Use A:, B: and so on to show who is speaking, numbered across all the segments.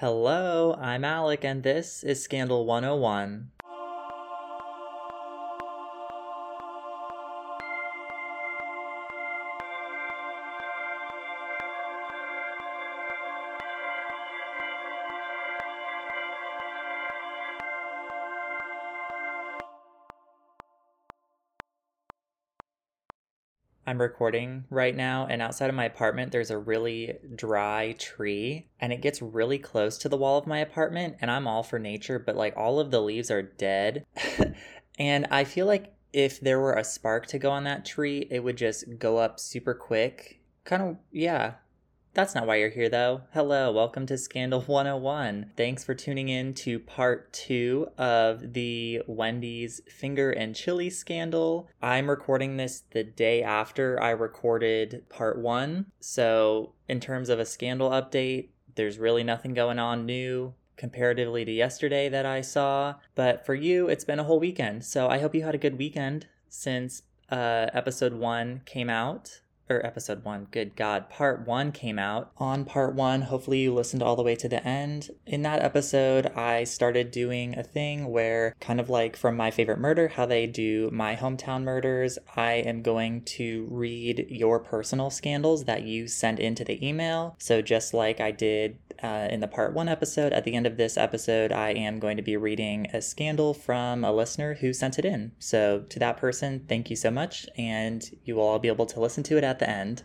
A: Hello, I'm Alec, and this is Scandal 101. I'm recording right now, and outside of my apartment, there's a really dry tree, and it gets really close to the wall of my apartment. And I'm all for nature, but like all of the leaves are dead. and I feel like if there were a spark to go on that tree, it would just go up super quick. Kind of, yeah, that's not why you're here, though. Hello, welcome to Scandal 101. Thanks for tuning in to part two of the Wendy's finger and chili scandal. I'm recording this the day after I recorded part one. So, in terms of a scandal update, there's really nothing going on new comparatively to yesterday that I saw. But for you, it's been a whole weekend. So, I hope you had a good weekend since uh, episode one came out or episode one, good God, part one came out. On part one, hopefully you listened all the way to the end. In that episode, I started doing a thing where, kind of like from My Favorite Murder, how they do my hometown murders, I am going to read your personal scandals that you send into the email. So just like I did uh, in the part one episode. At the end of this episode, I am going to be reading a scandal from a listener who sent it in. So, to that person, thank you so much, and you will all be able to listen to it at the end.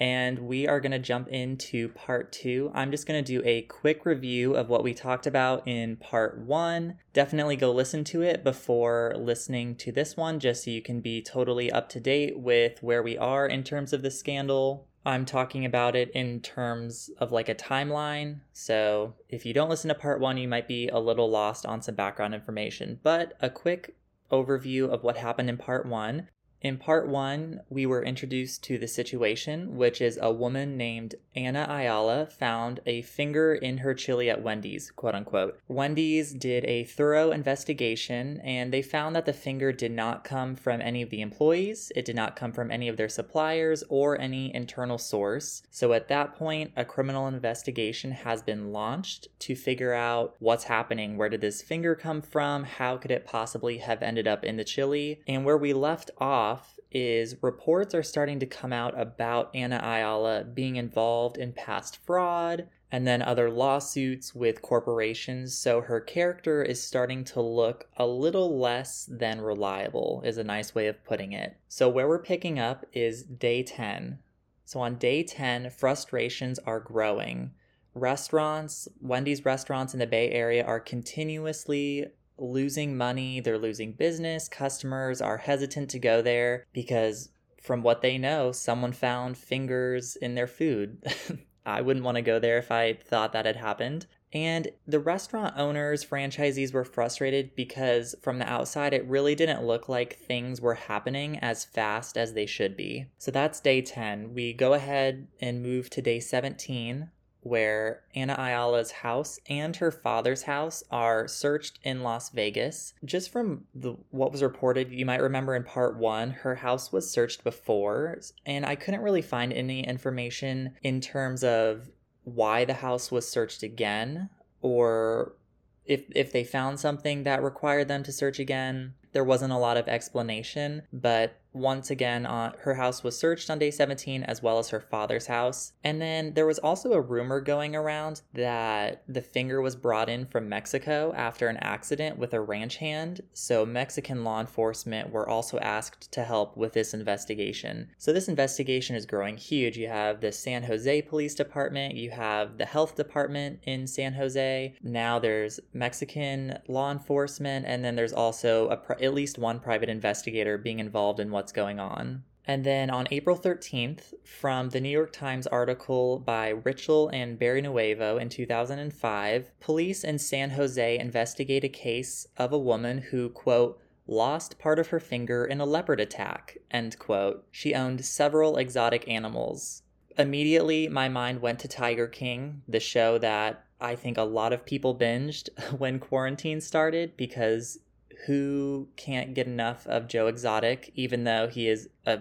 A: And we are going to jump into part two. I'm just going to do a quick review of what we talked about in part one. Definitely go listen to it before listening to this one, just so you can be totally up to date with where we are in terms of the scandal, I'm talking about it in terms of like a timeline. So if you don't listen to part one, you might be a little lost on some background information. But a quick overview of what happened in part one. In part one, we were introduced to the situation, which is a woman named Anna Ayala found a finger in her chili at Wendy's, quote unquote. Wendy's did a thorough investigation and they found that the finger did not come from any of the employees, it did not come from any of their suppliers or any internal source. So at that point, a criminal investigation has been launched to figure out what's happening. Where did this finger come from? How could it possibly have ended up in the chili? And where we left off is reports are starting to come out about Anna Ayala being involved in past fraud and then other lawsuits with corporations. So her character is starting to look a little less than reliable, is a nice way of putting it. So, where we're picking up is day 10. So, on day 10, frustrations are growing. Restaurants, Wendy's restaurants in the Bay Area are continuously losing money, they're losing business, customers are hesitant to go there because from what they know, someone found fingers in their food. I wouldn't want to go there if I thought that had happened. And the restaurant owners, franchisees were frustrated because from the outside, it really didn't look like things were happening as fast as they should be. So that's day 10. We go ahead and move to day 17, where Anna Ayala's house and her father's house are searched in Las Vegas. Just from the what was reported, you might remember in part 1, her house was searched before, and I couldn't really find any information in terms of why the house was searched again or if if they found something that required them to search again. There wasn't a lot of explanation, but once again, uh, her house was searched on day 17 as well as her father's house. And then there was also a rumor going around that the finger was brought in from Mexico after an accident with a ranch hand. So Mexican law enforcement were also asked to help with this investigation. So this investigation is growing huge. You have the San Jose Police Department, you have the health department in San Jose. Now there's Mexican law enforcement, and then there's also a, at least one private investigator being involved in what what's going on. And then on April 13th, from the New York Times article by Richtel and Barrionuevo in 2005, police in San Jose investigate a case of a woman who, quote, lost part of her finger in a leopard attack, end quote. She owned several exotic animals. Immediately, my mind went to Tiger King, the show that I think a lot of people binged when quarantine started because who can't get enough of Joe Exotic, even though he is a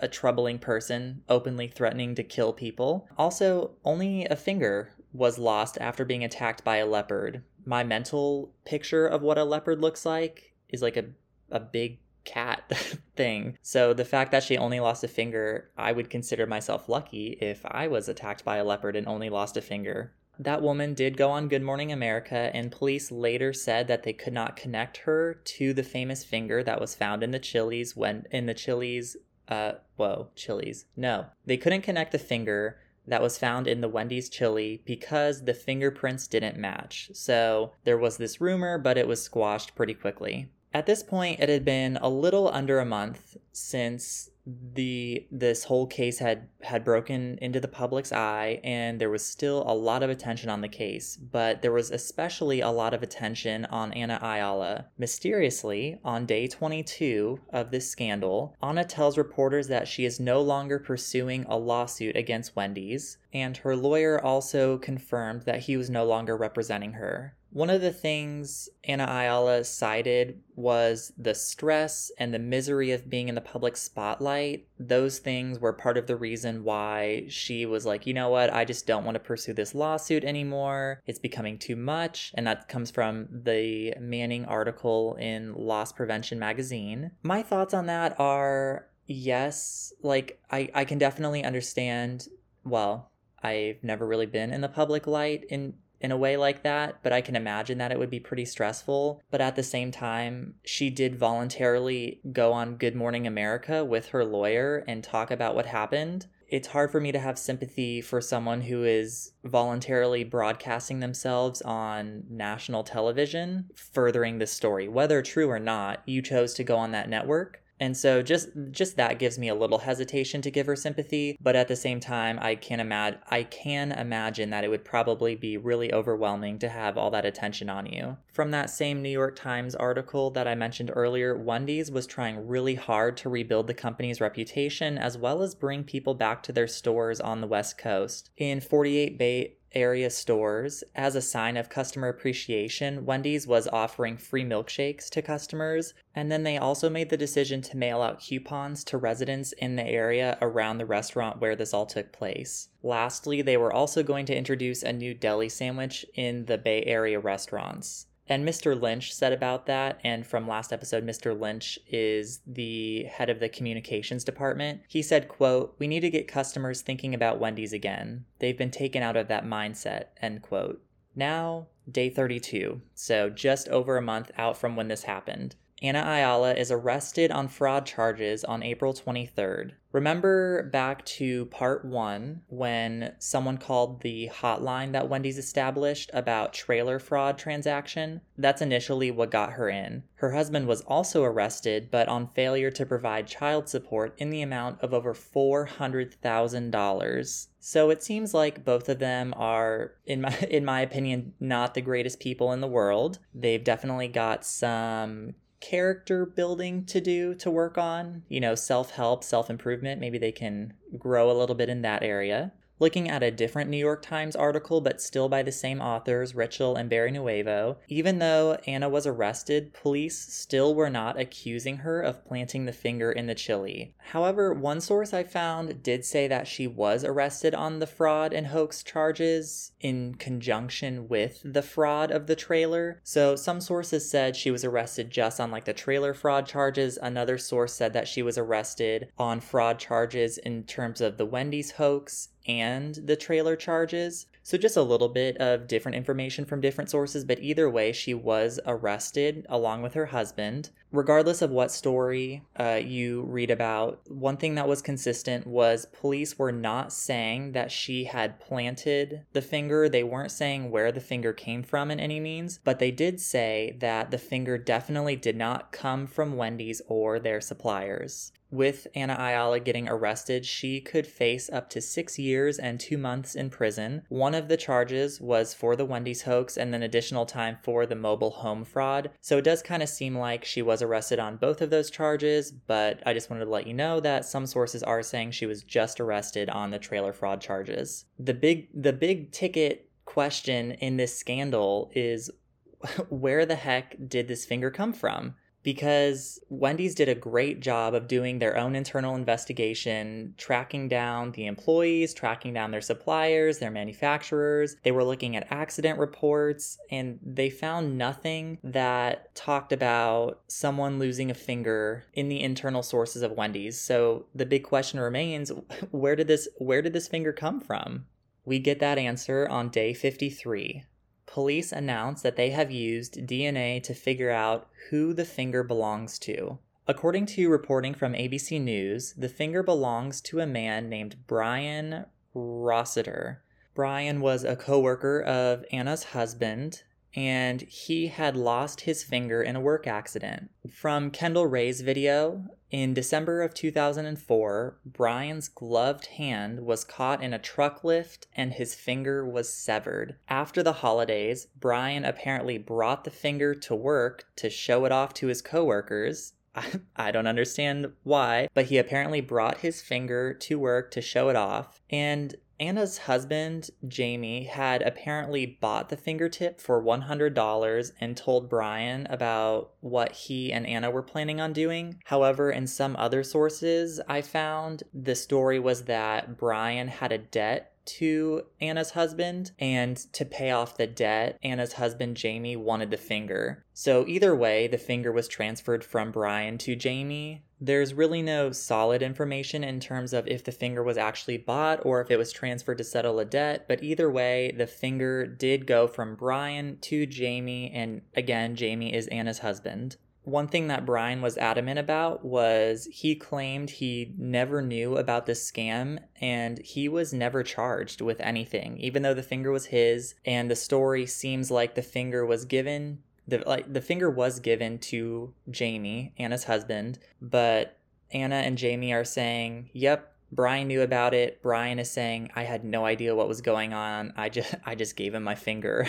A: a troubling person, openly threatening to kill people. Also, only a finger was lost after being attacked by a leopard. My mental picture of what a leopard looks like is like a, a big cat thing. So the fact that she only lost a finger, I would consider myself lucky if I was attacked by a leopard and only lost a finger. That woman did go on Good Morning America, and police later said that they could not connect her to the famous finger that was found in the Chili's when in the Chili's uh whoa, Chili's. No. They couldn't connect the finger that was found in the Wendy's chili because the fingerprints didn't match. So there was this rumor, but it was squashed pretty quickly. At this point, it had been a little under a month since the this whole case had had broken into the public's eye and there was still a lot of attention on the case but there was especially a lot of attention on Anna Ayala. Mysteriously on day 22 of this scandal Anna tells reporters that she is no longer pursuing a lawsuit against Wendy's and her lawyer also confirmed that he was no longer representing her one of the things Anna Ayala cited was the stress and the misery of being in the public spotlight. Those things were part of the reason why she was like, you know what, I just don't want to pursue this lawsuit anymore. It's becoming too much. And that comes from the Manning article in Loss Prevention magazine. My thoughts on that are yes, like, I, I can definitely understand. Well, I've never really been in the public light in in a way like that, but I can imagine that it would be pretty stressful. But at the same time, she did voluntarily go on Good Morning America with her lawyer and talk about what happened. It's hard for me to have sympathy for someone who is voluntarily broadcasting themselves on national television, furthering this story. Whether true or not, you chose to go on that network. And so just just that gives me a little hesitation to give her sympathy, but at the same time I can imagine I can imagine that it would probably be really overwhelming to have all that attention on you. From that same New York Times article that I mentioned earlier, Wendy's was trying really hard to rebuild the company's reputation as well as bring people back to their stores on the West Coast. In 48 Bay area stores, as a sign of customer appreciation, Wendy's was offering free milkshakes to customers, and then they also made the decision to mail out coupons to residents in the area around the restaurant where this all took place. Lastly, they were also going to introduce a new deli sandwich in the Bay Area restaurants. And Mr. Lynch said about that, and from last episode, Mr. Lynch is the head of the communications department. He said, quote, We need to get customers thinking about Wendy's again. They've been taken out of that mindset, end quote. Now, day 32, so just over a month out from when this happened. Anna Ayala is arrested on fraud charges on April 23rd. Remember back to part one when someone called the hotline that Wendy's established about trailer fraud transaction? That's initially what got her in. Her husband was also arrested, but on failure to provide child support in the amount of over $400,000. So it seems like both of them are, in my in my opinion, not the greatest people in the world. They've definitely got some character building to do to work on, you know, self help, self improvement. Maybe they can grow a little bit in that area looking at a different New York Times article, but still by the same authors, Richtel and Barrionuevo. Even though Anna was arrested, police still were not accusing her of planting the finger in the chili. However, one source I found did say that she was arrested on the fraud and hoax charges in conjunction with the fraud of the trailer. So some sources said she was arrested just on like the trailer fraud charges. Another source said that she was arrested on fraud charges in terms of the Wendy's hoax and the trailer charges. So, just a little bit of different information from different sources, but either way, she was arrested along with her husband. Regardless of what story uh, you read about, one thing that was consistent was police were not saying that she had planted the finger. They weren't saying where the finger came from in any means, but they did say that the finger definitely did not come from Wendy's or their suppliers with Anna Ayala getting arrested, she could face up to six years and two months in prison. One of the charges was for the Wendy's hoax and then additional time for the mobile home fraud. So it does kind of seem like she was arrested on both of those charges, but I just wanted to let you know that some sources are saying she was just arrested on the trailer fraud charges. The big the big ticket question in this scandal is where the heck did this finger come from? Because Wendy's did a great job of doing their own internal investigation, tracking down the employees, tracking down their suppliers, their manufacturers. They were looking at accident reports and they found nothing that talked about someone losing a finger in the internal sources of Wendy's. So the big question remains, where did this where did this finger come from? We get that answer on day 53 police announced that they have used DNA to figure out who the finger belongs to. According to reporting from ABC News, the finger belongs to a man named Brian Rossiter. Brian was a coworker of Anna's husband, and he had lost his finger in a work accident. From Kendall Rae's video, in December of 2004, Brian's gloved hand was caught in a truck lift and his finger was severed. After the holidays, Brian apparently brought the finger to work to show it off to his coworkers. I don't understand why, but he apparently brought his finger to work to show it off. And Anna's husband, Jamie, had apparently bought the fingertip for $100 and told Brian about what he and Anna were planning on doing. However, in some other sources I found, the story was that Brian had a debt to Anna's husband, and to pay off the debt, Anna's husband Jamie wanted the finger. So, either way, the finger was transferred from Brian to Jamie. There's really no solid information in terms of if the finger was actually bought or if it was transferred to settle a debt, but either way, the finger did go from Brian to Jamie, and again, Jamie is Anna's husband one thing that Brian was adamant about was he claimed he never knew about this scam and he was never charged with anything, even though the finger was his. And the story seems like the finger was given the like the finger was given to Jamie, Anna's husband, but Anna and Jamie are saying, "Yep, Brian knew about it. Brian is saying, "I had no idea what was going on. I just I just gave him my finger."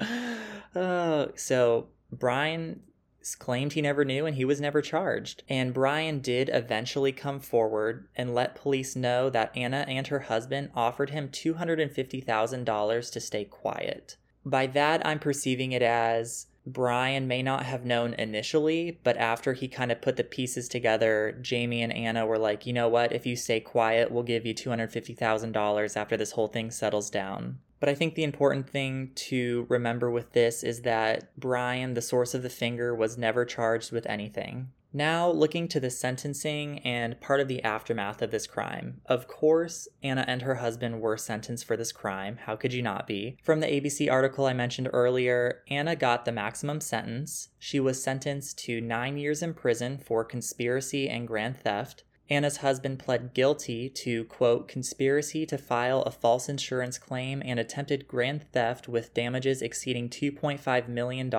A: uh, so Brian claimed he never knew and he was never charged. And Brian did eventually come forward and let police know that Anna and her husband offered him $250,000 to stay quiet. By that, I'm perceiving it as Brian may not have known initially, but after he kind of put the pieces together, Jamie and Anna were like, you know what, if you stay quiet, we'll give you $250,000 after this whole thing settles down. But I think the important thing to remember with this is that Brian, the source of the finger, was never charged with anything. Now, looking to the sentencing and part of the aftermath of this crime. Of course, Anna and her husband were sentenced for this crime. How could you not be? From the ABC article I mentioned earlier, Anna got the maximum sentence. She was sentenced to nine years in prison for conspiracy and grand theft. Anna's husband pled guilty to, quote, conspiracy to file a false insurance claim and attempted grand theft with damages exceeding $2.5 million,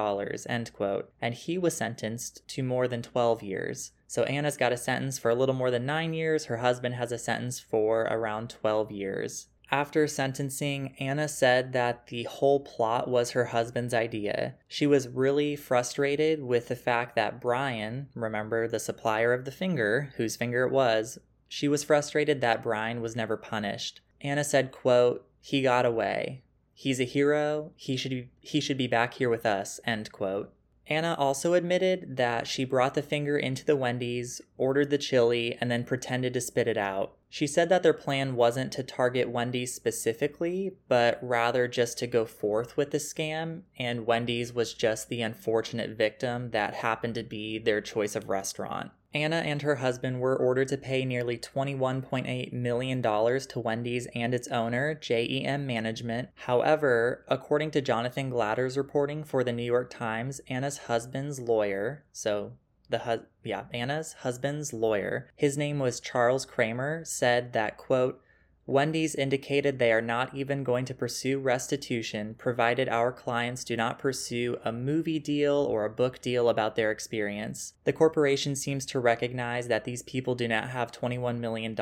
A: end quote, and he was sentenced to more than 12 years. So Anna's got a sentence for a little more than nine years. Her husband has a sentence for around 12 years. After sentencing, Anna said that the whole plot was her husband's idea. She was really frustrated with the fact that Brian, remember the supplier of the finger, whose finger it was, she was frustrated that Brian was never punished. Anna said, quote, he got away. He's a hero. He should be, he should be back here with us, end quote. Anna also admitted that she brought the finger into the Wendy's, ordered the chili, and then pretended to spit it out. She said that their plan wasn't to target Wendy's specifically, but rather just to go forth with the scam, and Wendy's was just the unfortunate victim that happened to be their choice of restaurant. Anna and her husband were ordered to pay nearly $21.8 million to Wendy's and its owner, JEM Management. However, according to Jonathan Glater's reporting for the New York Times, Anna's husband's lawyer, so the hu- yeah, Anna's husband's lawyer, his name was Charles Kramer, said that quote, Wendy's indicated they are not even going to pursue restitution provided our clients do not pursue a movie deal or a book deal about their experience. The corporation seems to recognize that these people do not have $21 million.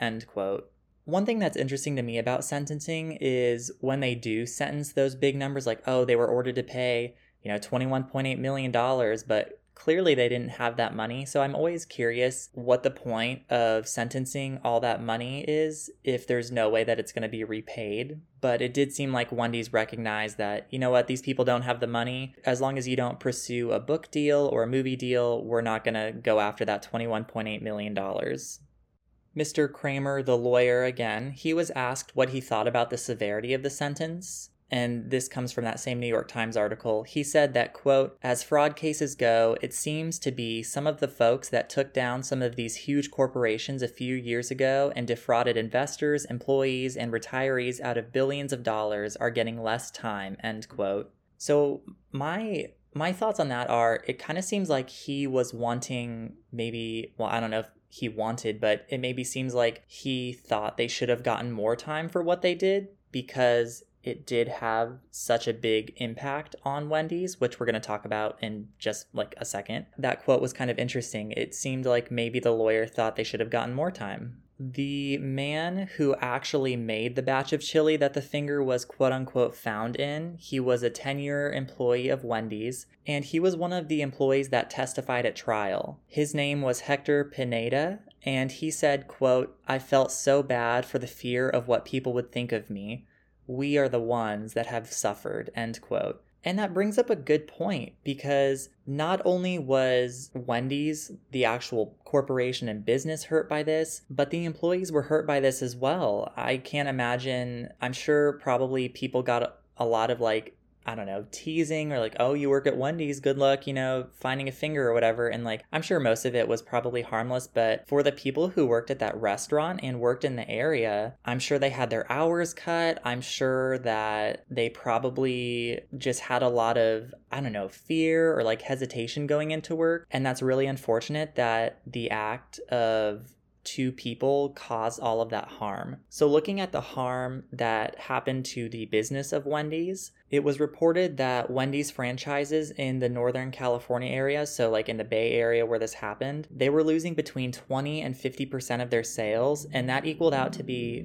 A: End quote. One thing that's interesting to me about sentencing is when they do sentence those big numbers, like, oh, they were ordered to pay, you know, $21.8 million, but clearly they didn't have that money. So I'm always curious what the point of sentencing all that money is if there's no way that it's going to be repaid. But it did seem like Wendy's recognized that, you know what, these people don't have the money. As long as you don't pursue a book deal or a movie deal, we're not going to go after that $21.8 million. Mr. Kramer, the lawyer, again, he was asked what he thought about the severity of the sentence and this comes from that same New York Times article. He said that, quote, as fraud cases go, it seems to be some of the folks that took down some of these huge corporations a few years ago and defrauded investors, employees, and retirees out of billions of dollars are getting less time, end quote. So my my thoughts on that are it kind of seems like he was wanting maybe well, I don't know if he wanted, but it maybe seems like he thought they should have gotten more time for what they did because it did have such a big impact on Wendy's, which we're going to talk about in just like a second. That quote was kind of interesting. It seemed like maybe the lawyer thought they should have gotten more time. The man who actually made the batch of chili that the finger was quote unquote found in, he was a 10 year employee of Wendy's, and he was one of the employees that testified at trial. His name was Hector Pineda, and he said, quote, I felt so bad for the fear of what people would think of me we are the ones that have suffered, end quote. And that brings up a good point because not only was Wendy's, the actual corporation and business, hurt by this, but the employees were hurt by this as well. I can't imagine, I'm sure probably people got a lot of like I don't know, teasing or like, oh, you work at Wendy's, good luck, you know, finding a finger or whatever. And like, I'm sure most of it was probably harmless, but for the people who worked at that restaurant and worked in the area, I'm sure they had their hours cut. I'm sure that they probably just had a lot of, I don't know, fear or like hesitation going into work. And that's really unfortunate that the act of two people caused all of that harm. So, looking at the harm that happened to the business of Wendy's, it was reported that Wendy's franchises in the Northern California area, so like in the Bay Area where this happened, they were losing between 20 and 50% of their sales, and that equaled out to be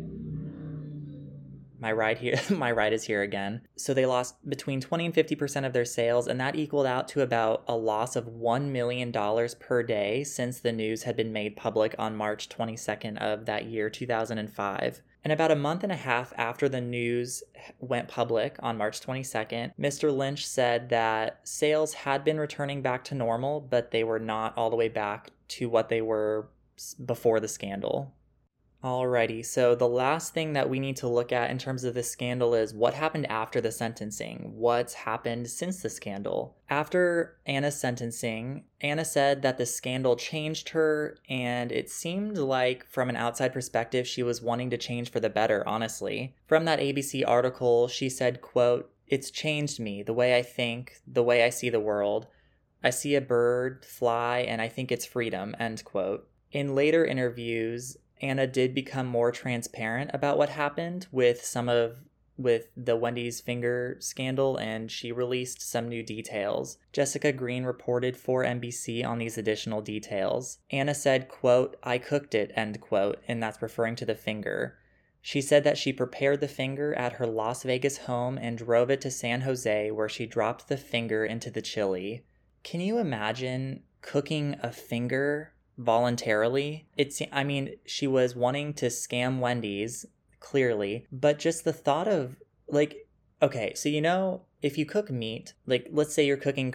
A: my ride here my ride is here again so they lost between 20 and 50% of their sales and that equaled out to about a loss of 1 million dollars per day since the news had been made public on March 22nd of that year 2005 and about a month and a half after the news went public on March 22nd, Mr. Lynch said that sales had been returning back to normal, but they were not all the way back to what they were before the scandal. Alrighty, so the last thing that we need to look at in terms of this scandal is what happened after the sentencing. What's happened since the scandal? After Anna's sentencing, Anna said that the scandal changed her, and it seemed like, from an outside perspective, she was wanting to change for the better, honestly. From that ABC article, she said, quote, It's changed me, the way I think, the way I see the world. I see a bird fly, and I think it's freedom, end quote. In later interviews, Anna did become more transparent about what happened with some of with the Wendy's finger scandal and she released some new details. Jessica Green reported for NBC on these additional details. Anna said, quote, I cooked it, end quote, and that's referring to the finger. She said that she prepared the finger at her Las Vegas home and drove it to San Jose where she dropped the finger into the chili. Can you imagine cooking a finger voluntarily. It's I mean, she was wanting to scam Wendy's clearly, but just the thought of like okay, so you know, if you cook meat, like let's say you're cooking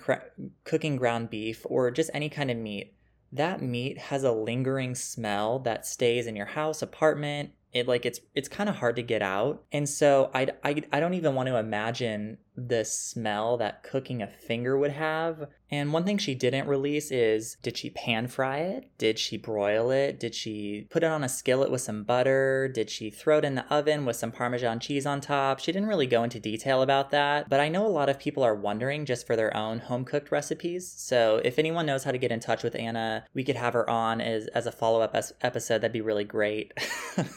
A: cooking ground beef or just any kind of meat, that meat has a lingering smell that stays in your house, apartment, it like it's it's kind of hard to get out and so I, I i don't even want to imagine the smell that cooking a finger would have. And one thing she didn't release is did she pan fry it? Did she broil it? Did she put it on a skillet with some butter? Did she throw it in the oven with some parmesan cheese on top? She didn't really go into detail about that but i know a lot of people are wondering just for their own home cooked recipes. So if anyone knows how to get in touch with anna we could have her on as, as a follow-up episode. That'd be really great.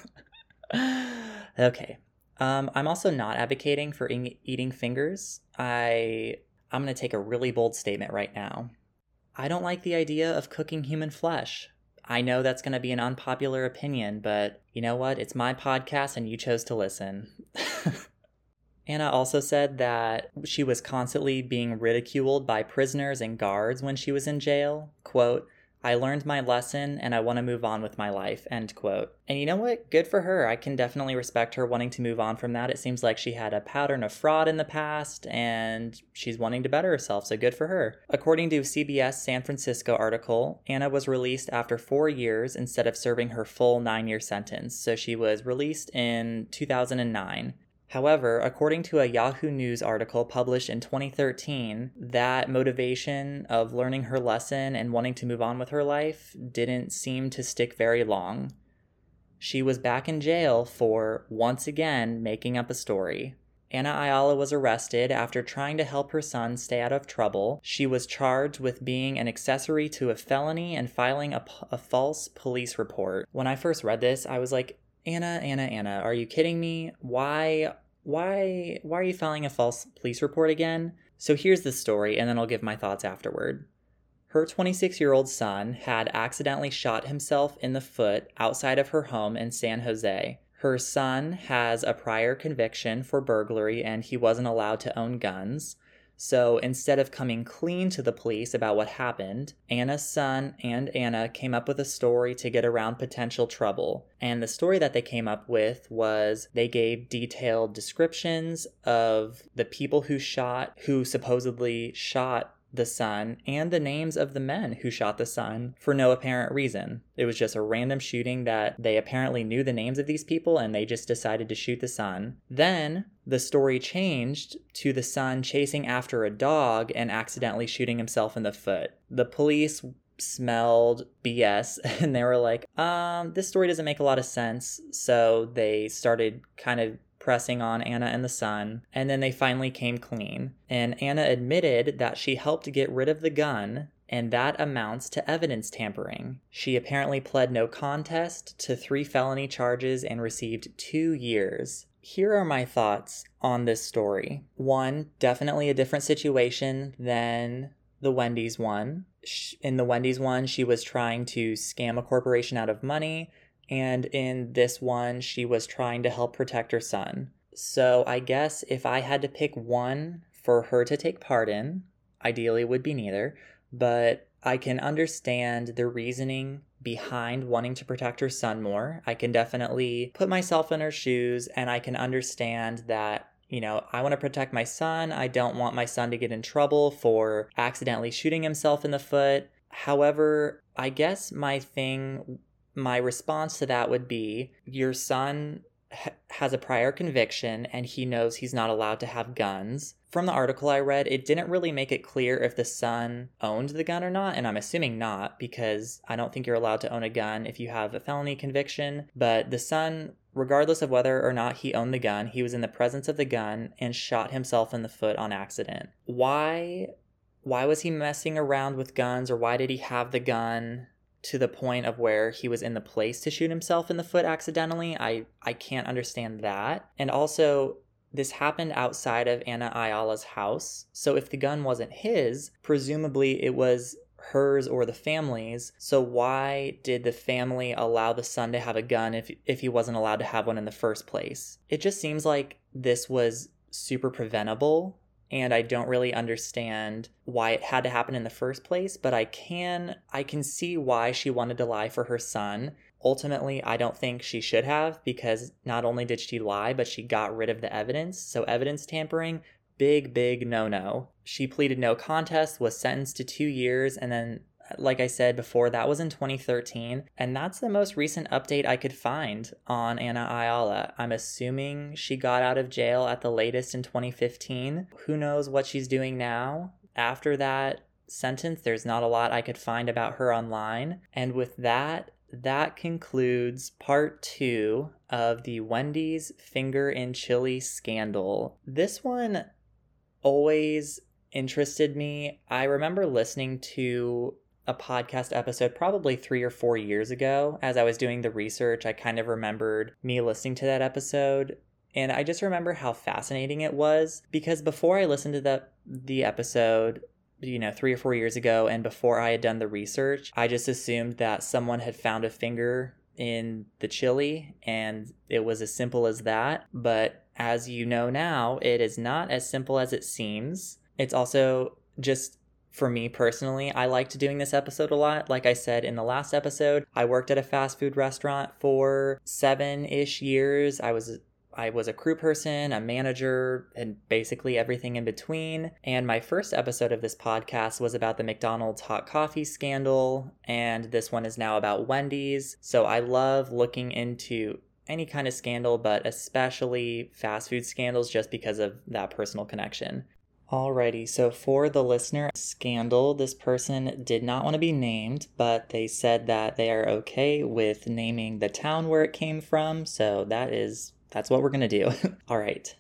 A: Okay. Um, I'm also not advocating for in- eating fingers. I I'm going to take a really bold statement right now. I don't like the idea of cooking human flesh. I know that's going to be an unpopular opinion, but you know what? It's my podcast and you chose to listen. Anna also said that she was constantly being ridiculed by prisoners and guards when she was in jail. Quote, I learned my lesson and I want to move on with my life. End quote. And you know what? Good for her. I can definitely respect her wanting to move on from that. It seems like she had a pattern of fraud in the past and she's wanting to better herself, so good for her. According to a CBS San Francisco article, Anna was released after four years instead of serving her full nine year sentence. So she was released in 2009. However, according to a Yahoo News article published in 2013, that motivation of learning her lesson and wanting to move on with her life didn't seem to stick very long. She was back in jail for, once again, making up a story. Anna Ayala was arrested after trying to help her son stay out of trouble. She was charged with being an accessory to a felony and filing a, false police report. When I first read this, I was like, Anna, Anna, Anna, are you kidding me? Why why why are you filing a false police report again? So here's the story and then I'll give my thoughts afterward. Her 26-year-old son had accidentally shot himself in the foot outside of her home in San Jose. Her son has a prior conviction for burglary and he wasn't allowed to own guns. So instead of coming clean to the police about what happened, Anna's son and Anna came up with a story to get around potential trouble. And the story that they came up with was they gave detailed descriptions of the people who shot, who supposedly shot the son and the names of the men who shot the son for no apparent reason. It was just a random shooting that they apparently knew the names of these people and they just decided to shoot the son. Then the story changed to the son chasing after a dog and accidentally shooting himself in the foot. The police smelled BS and they were like, um, this story doesn't make a lot of sense. So they started kind of pressing on Anna and the son, and then they finally came clean. And Anna admitted that she helped get rid of the gun, and that amounts to evidence tampering. She apparently pled no contest to three felony charges and received two years. Here are my thoughts on this story. One, definitely a different situation than the Wendy's one. In the Wendy's one, she was trying to scam a corporation out of money and in this one, she was trying to help protect her son. So I guess if I had to pick one for her to take part in, ideally would be neither, but I can understand the reasoning behind wanting to protect her son more. I can definitely put myself in her shoes and I can understand that you know, I want to protect my son. I don't want my son to get in trouble for accidentally shooting himself in the foot. However, I guess my thing my response to that would be your son ha- has a prior conviction and he knows he's not allowed to have guns. From the article I read, it didn't really make it clear if the son owned the gun or not, and I'm assuming not because I don't think you're allowed to own a gun if you have a felony conviction. But the son, regardless of whether or not he owned the gun, he was in the presence of the gun and shot himself in the foot on accident. Why why was he messing around with guns or why did he have the gun to the point of where he was in the place to shoot himself in the foot accidentally. I I can't understand that. And also this happened outside of Anna Ayala's house. So if the gun wasn't his, presumably it was hers or the family's. So why did the family allow the son to have a gun if if he wasn't allowed to have one in the first place? It just seems like this was super preventable and I don't really understand why it had to happen in the first place, but I can I can see why she wanted to lie for her son. Ultimately, I don't think she should have because not only did she lie, but she got rid of the evidence. So evidence tampering, big big no-no. She pleaded no contest, was sentenced to 2 years and then like I said before, that was in 2013, and that's the most recent update I could find on Anna Ayala. I'm assuming she got out of jail at the latest in 2015. Who knows what she's doing now? After that sentence, there's not a lot I could find about her online. And with that, that concludes part two of the Wendy's finger in chili scandal. This one always interested me. I remember listening to a podcast episode probably three or four years ago. As I was doing the research, I kind of remembered me listening to that episode. And I just remember how fascinating it was because before I listened to the, the episode, you know, three or four years ago, and before I had done the research, I just assumed that someone had found a finger in the chili and it was as simple as that. But as you know now, it is not as simple as it seems. It's also just for me personally, I liked doing this episode a lot. Like I said in the last episode, I worked at a fast food restaurant for seven ish years. I was I was a crew person, a manager, and basically everything in between. And my first episode of this podcast was about the McDonald's hot coffee scandal, and this one is now about Wendy's. So I love looking into any kind of scandal, but especially fast food scandals just because of that personal connection. Alrighty, so for the listener scandal, this person did not want to be named, but they said that they are okay with naming the town where it came from, so that is that's what we're gonna do. Alright.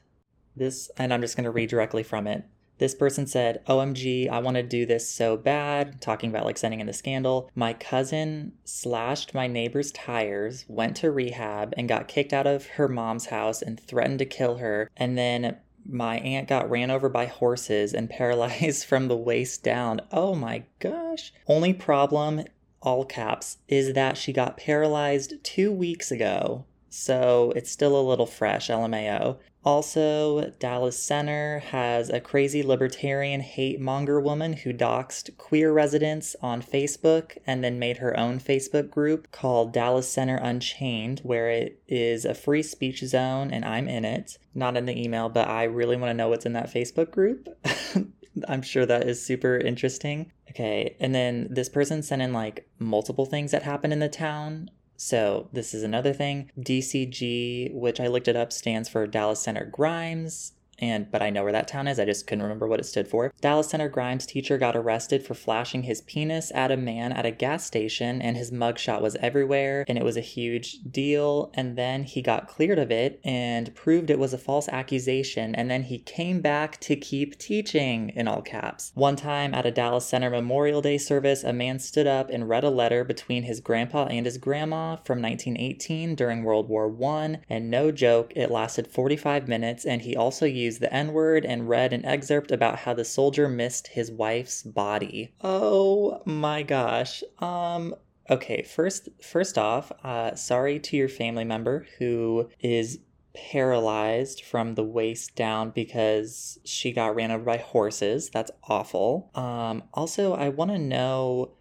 A: This and I'm just gonna read directly from it. This person said, OMG, I want to do this so bad, talking about like sending in the scandal. My cousin slashed my neighbor's tires, went to rehab, and got kicked out of her mom's house and threatened to kill her. And then my aunt got ran over by horses and paralyzed from the waist down. Oh my gosh. Only problem, all caps, is that she got paralyzed two weeks ago. So it's still a little fresh, LMAO. Also, Dallas Center has a crazy libertarian hate monger woman who doxxed queer residents on Facebook and then made her own Facebook group called Dallas Center Unchained, where it is a free speech zone and I'm in it. Not in the email, but I really want to know what's in that Facebook group. I'm sure that is super interesting. Okay, and then this person sent in like multiple things that happened in the town so this is another thing. DCG, which I looked it up, stands for Dallas Center Grimes and but I know where that town is. I just couldn't remember what it stood for. Dallas Center Grimes teacher got arrested for flashing his penis at a man at a gas station, and his mugshot was everywhere, and it was a huge deal. And then he got cleared of it and proved it was a false accusation, and then he came back to keep teaching in all caps. One time at a Dallas Center Memorial Day service, a man stood up and read a letter between his grandpa and his grandma from 1918 during World War One, and no joke, it lasted 45 minutes, and he also used the N word and read an excerpt about how the soldier missed his wife's body. Oh my gosh. Um, okay, first first off, uh, sorry to your family member who is paralyzed from the waist down because she got ran over by horses. That's awful. Um, also, I want to know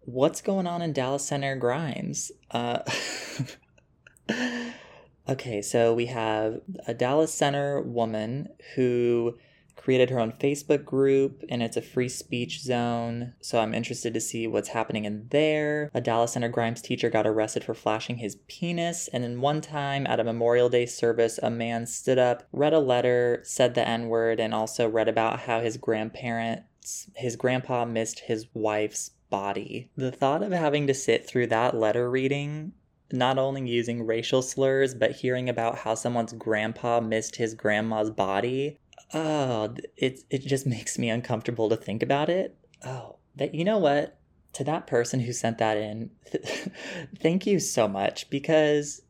A: what's going on in Dallas Center Grimes. Uh, Okay, so we have a Dallas Center woman who created her own Facebook group and it's a free speech zone. So I'm interested to see what's happening in there. A Dallas Center Grimes teacher got arrested for flashing his penis. And then one time at a Memorial Day service, a man stood up, read a letter, said the N word, and also read about how his grandparents, his grandpa missed his wife's body. The thought of having to sit through that letter reading not only using racial slurs, but hearing about how someone's grandpa missed his grandma's body. Oh, it, it just makes me uncomfortable to think about it. Oh, that you know what? To that person who sent that in, thank you so much because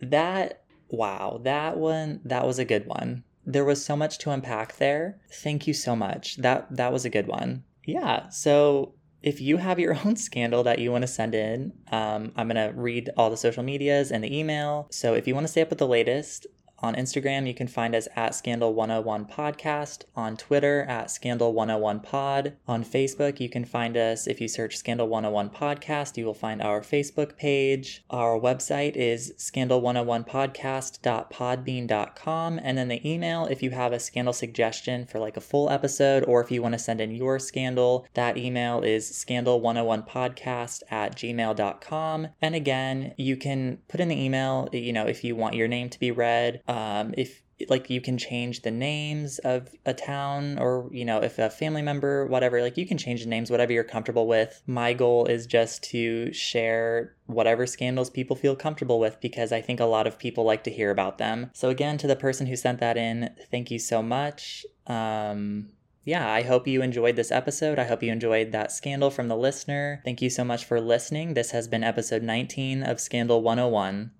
A: that, wow, that one, that was a good one. There was so much to unpack there. Thank you so much. That that was a good one. Yeah, so if you have your own scandal that you want to send in, um, I'm going to read all the social medias and the email. So if you want to stay up with the latest, on Instagram, you can find us at Scandal101 Podcast. On Twitter, at Scandal101 Pod. On Facebook, you can find us if you search Scandal101 Podcast, you will find our Facebook page. Our website is scandal101podcast.podbean.com. And then the email, if you have a scandal suggestion for like a full episode or if you want to send in your scandal, that email is scandal101podcast at gmail.com. And again, you can put in the email, you know, if you want your name to be read um, if like you can change the names of a town or you know if a family member whatever like you can change the names whatever you're comfortable with my goal is just to share whatever scandals people feel comfortable with because i think a lot of people like to hear about them so again to the person who sent that in thank you so much um yeah, I hope you enjoyed this episode. I hope you enjoyed that scandal from the listener. Thank you so much for listening. This has been episode 19 of Scandal 101.